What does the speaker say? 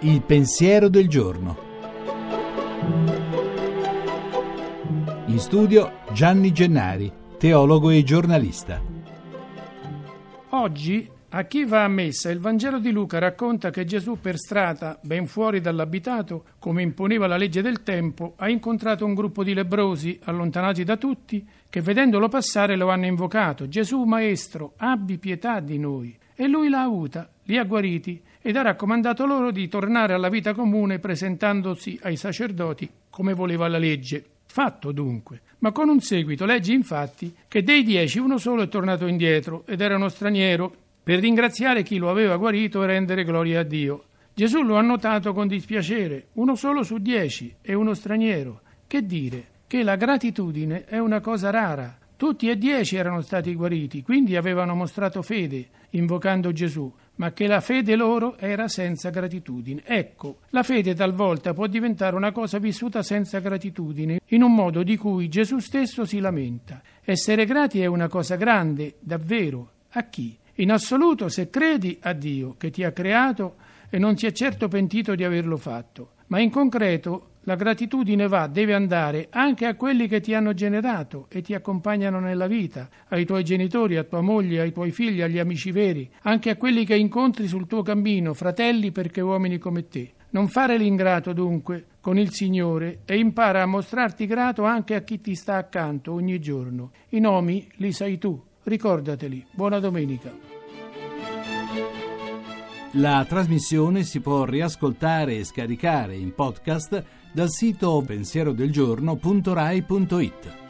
Il pensiero del giorno. In studio Gianni Gennari, teologo e giornalista. Oggi a chi va a messa il Vangelo di Luca racconta che Gesù per strada, ben fuori dall'abitato, come imponeva la legge del tempo, ha incontrato un gruppo di lebrosi, allontanati da tutti, che vedendolo passare lo hanno invocato Gesù Maestro, abbi pietà di noi. E lui l'ha avuta, li ha guariti ed ha raccomandato loro di tornare alla vita comune presentandosi ai sacerdoti come voleva la legge. Fatto dunque. Ma con un seguito leggi infatti che dei dieci uno solo è tornato indietro ed era uno straniero per ringraziare chi lo aveva guarito e rendere gloria a Dio. Gesù lo ha notato con dispiacere, uno solo su dieci è uno straniero. Che dire? Che la gratitudine è una cosa rara. Tutti e dieci erano stati guariti, quindi avevano mostrato fede, invocando Gesù, ma che la fede loro era senza gratitudine. Ecco, la fede talvolta può diventare una cosa vissuta senza gratitudine, in un modo di cui Gesù stesso si lamenta. Essere grati è una cosa grande, davvero. A chi? In assoluto, se credi a Dio che ti ha creato e non si è certo pentito di averlo fatto, ma in concreto la gratitudine va, deve andare anche a quelli che ti hanno generato e ti accompagnano nella vita, ai tuoi genitori, a tua moglie, ai tuoi figli, agli amici veri, anche a quelli che incontri sul tuo cammino, fratelli perché uomini come te. Non fare l'ingrato dunque con il Signore e impara a mostrarti grato anche a chi ti sta accanto ogni giorno. I nomi li sai tu, ricordateli. Buona domenica. La trasmissione si può riascoltare e scaricare in podcast dal sito pensierodelgiorno.rai.it.